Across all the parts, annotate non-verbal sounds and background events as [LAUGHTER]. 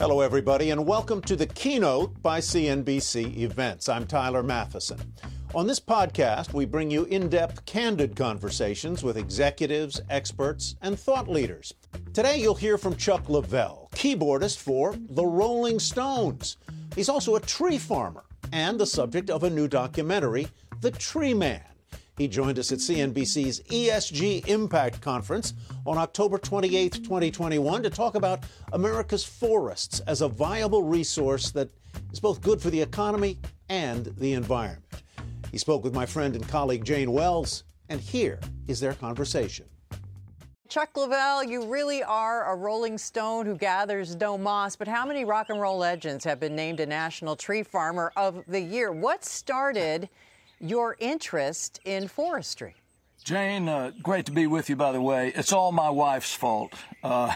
Hello, everybody, and welcome to the keynote by CNBC Events. I'm Tyler Mathisen. On this podcast, we bring you in depth, candid conversations with executives, experts, and thought leaders. Today, you'll hear from Chuck Leavell, keyboardist for The Rolling Stones. He's also a tree farmer and the subject of a new documentary, The Tree Man. He joined us at CNBC's ESG Impact Conference on October 28, 2021, to talk about America's forests as a viable resource that is both good for the economy and the environment. He spoke with my friend and colleague Jane Wells, and here is their conversation. Chuck Leavell, you really are a rolling stone who gathers no moss, but how many rock and roll legends have been named a National Tree Farmer of the Year? What started your interest in forestry. Jane, uh, great to be with you, by the way. It's all my wife's fault. Uh,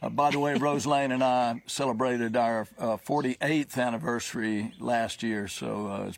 uh, by the way, [LAUGHS] Rose Lane and I celebrated our 48th uh, anniversary last year, so uh,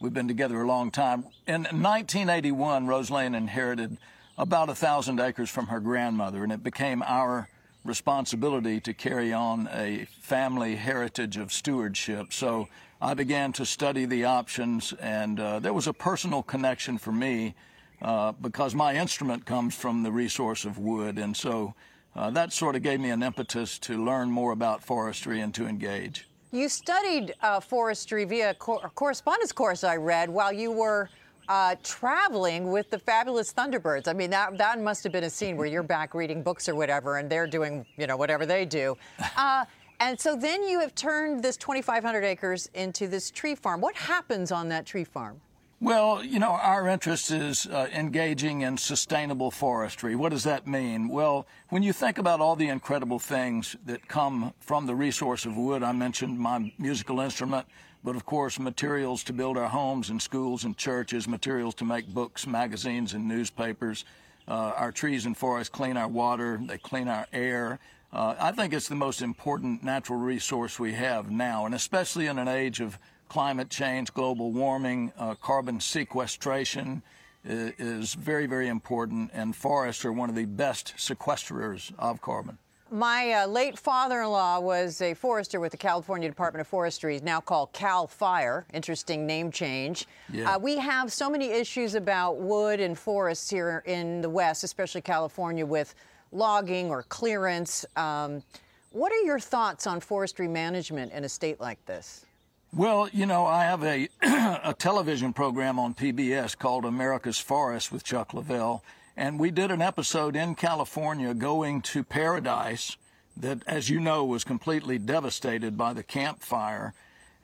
we've been together a long time. In 1981, Rose Lane inherited about a thousand acres from her grandmother, and it became our responsibility to carry on a family heritage of stewardship. So I began to study the options, and uh, there was a personal connection for me uh, because my instrument comes from the resource of wood, and so uh, that sort of gave me an impetus to learn more about forestry and to engage. You studied uh, forestry via cor- correspondence course I read while you were uh, traveling with the fabulous Thunderbirds. I mean, that that must have been a scene where you're back reading books or whatever, and they're doing you know whatever they do. Uh, and so then you have turned this 2,500 acres into this tree farm. What happens on that tree farm? Well, you know, our interest is uh, engaging in sustainable forestry. What does that mean? Well, when you think about all the incredible things that come from the resource of wood, I mentioned my musical instrument, but of course, materials to build our homes and schools and churches, materials to make books, magazines, and newspapers. Uh, our trees and forests clean our water, they clean our air. Uh, I think it's the most important natural resource we have now, and especially in an age of climate change, global warming, uh, carbon sequestration is very, very important, and forests are one of the best sequesterers of carbon. My uh, late father in law was a forester with the California Department of Forestry, now called CAL FIRE. Interesting name change. Yeah. Uh, we have so many issues about wood and forests here in the West, especially California, with logging or clearance. Um, what are your thoughts on forestry management in a state like this? Well, you know, I have a, [CLEARS THROAT] a television program on PBS called America's Forest with Chuck Leavell, and we did an episode in California going to Paradise that, as you know, was completely devastated by the Camp Fire.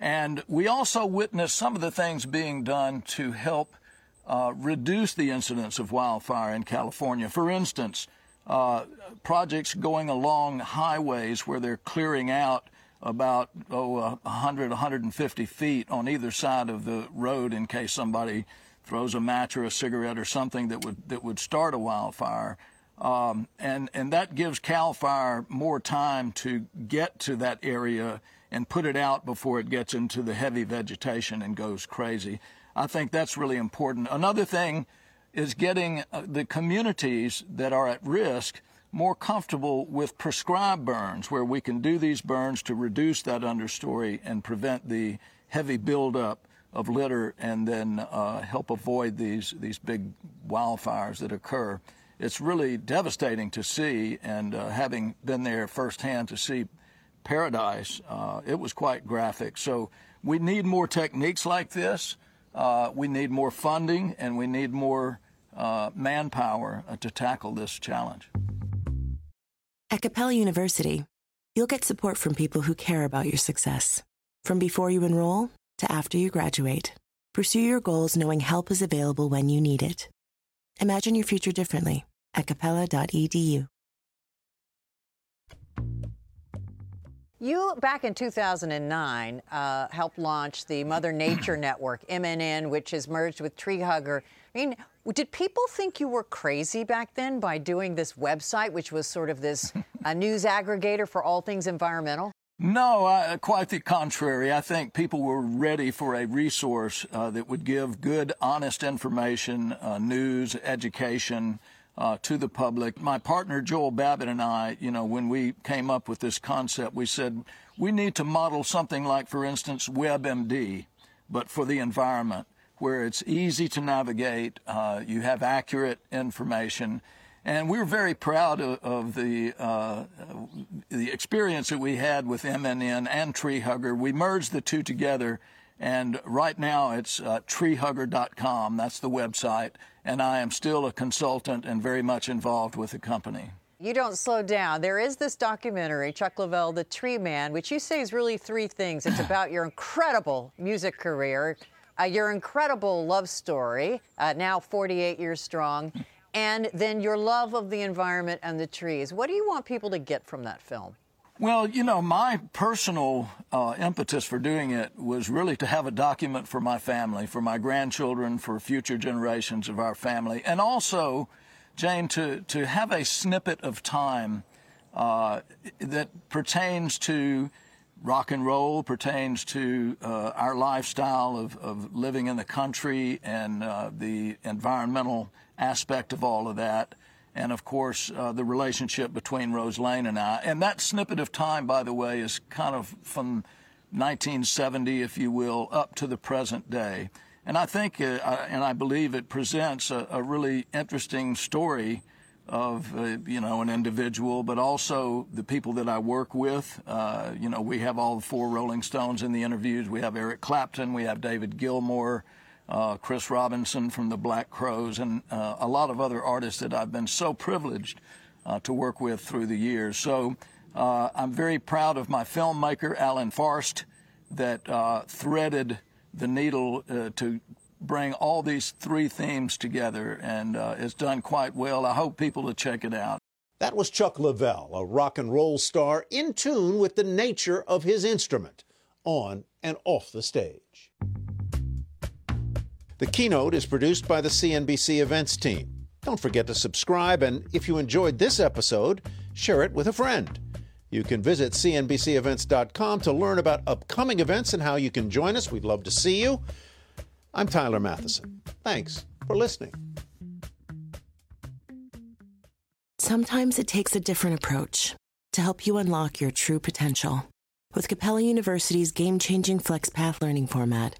And we also witnessed some of the things being done to help uh, reduce the incidence of wildfire in California. For instance, uh, projects going along highways where they're clearing out about oh, uh, 100, 150 feet on either side of the road in case somebody throws a match or a cigarette or something that would that would start a wildfire. Um, and and that gives Cal Fire more time to get to that area and put it out before it gets into the heavy vegetation and goes crazy. I think that's really important. Another thing is getting uh, the communities that are at risk more comfortable with prescribed burns, where we can do these burns to reduce that understory and prevent the heavy buildup of litter and then uh, help avoid these, these big wildfires that occur. It's really devastating to see, and uh, having been there firsthand to see paradise, uh, it was quite graphic. So we need more techniques like this. Uh, we need more funding and we need more uh, manpower uh, to tackle this challenge. At Capella University, you'll get support from people who care about your success. From before you enroll to after you graduate, pursue your goals knowing help is available when you need it. Imagine your future differently at capella.edu. You, back in 2009, uh, helped launch the Mother Nature [CLEARS THROAT] Network, MNN, which has merged with Tree Hugger. I mean, did people think you were crazy back then by doing this website, which was sort of this [LAUGHS] a news aggregator for all things environmental? No, uh, quite the contrary. I think people were ready for a resource uh, that would give good, honest information, uh, news, education, uh, to the public. My partner Joel Babbitt and I, you know, when we came up with this concept, we said we need to model something like, for instance, WebMD, but for the environment, where it's easy to navigate, uh, you have accurate information. And we were very proud of, of the uh, the experience that we had with MNN and Tree Hugger. We merged the two together and right now it's uh, treehugger.com. That's the website. And I am still a consultant and very much involved with the company. You don't slow down. There is this documentary, Chuck Leavell, The Tree Man, which you say is really three things. It's [LAUGHS] about your incredible music career, uh, your incredible love story, uh, now 48 years strong, [LAUGHS] and then your love of the environment and the trees. What do you want people to get from that film? Well, you know, my personal uh, impetus for doing it was really to have a document for my family, for my grandchildren, for future generations of our family, and also, Jane, to, to have a snippet of time uh, that pertains to rock and roll, pertains to uh, our lifestyle of, of living in the country and uh, the environmental aspect of all of that and of course uh, the relationship between Rose Lane and I. And that snippet of time, by the way, is kind of from 1970, if you will, up to the present day. And I think, uh, and I believe it presents a, a really interesting story of, uh, you know, an individual, but also the people that I work with. Uh, you know, we have all the four Rolling Stones in the interviews. We have Eric Clapton, we have David Gilmour, uh, Chris Robinson from the Black Crowes, and uh, a lot of other artists that I've been so privileged uh, to work with through the years. So uh, I'm very proud of my filmmaker, Allen Farst, that uh, threaded the needle to bring all these three themes together, and it's done quite well. I hope people will check it out. That was Chuck Leavell, a rock and roll star in tune with the nature of his instrument, on and off the stage. The keynote is produced by the CNBC events team. Don't forget to subscribe, and if you enjoyed this episode, share it with a friend. You can visit CNBCEvents.com to learn about upcoming events and how you can join us. We'd love to see you. I'm Tyler Mathisen. Thanks for listening. Sometimes it takes a different approach to help you unlock your true potential. With Capella University's game changing FlexPath learning format,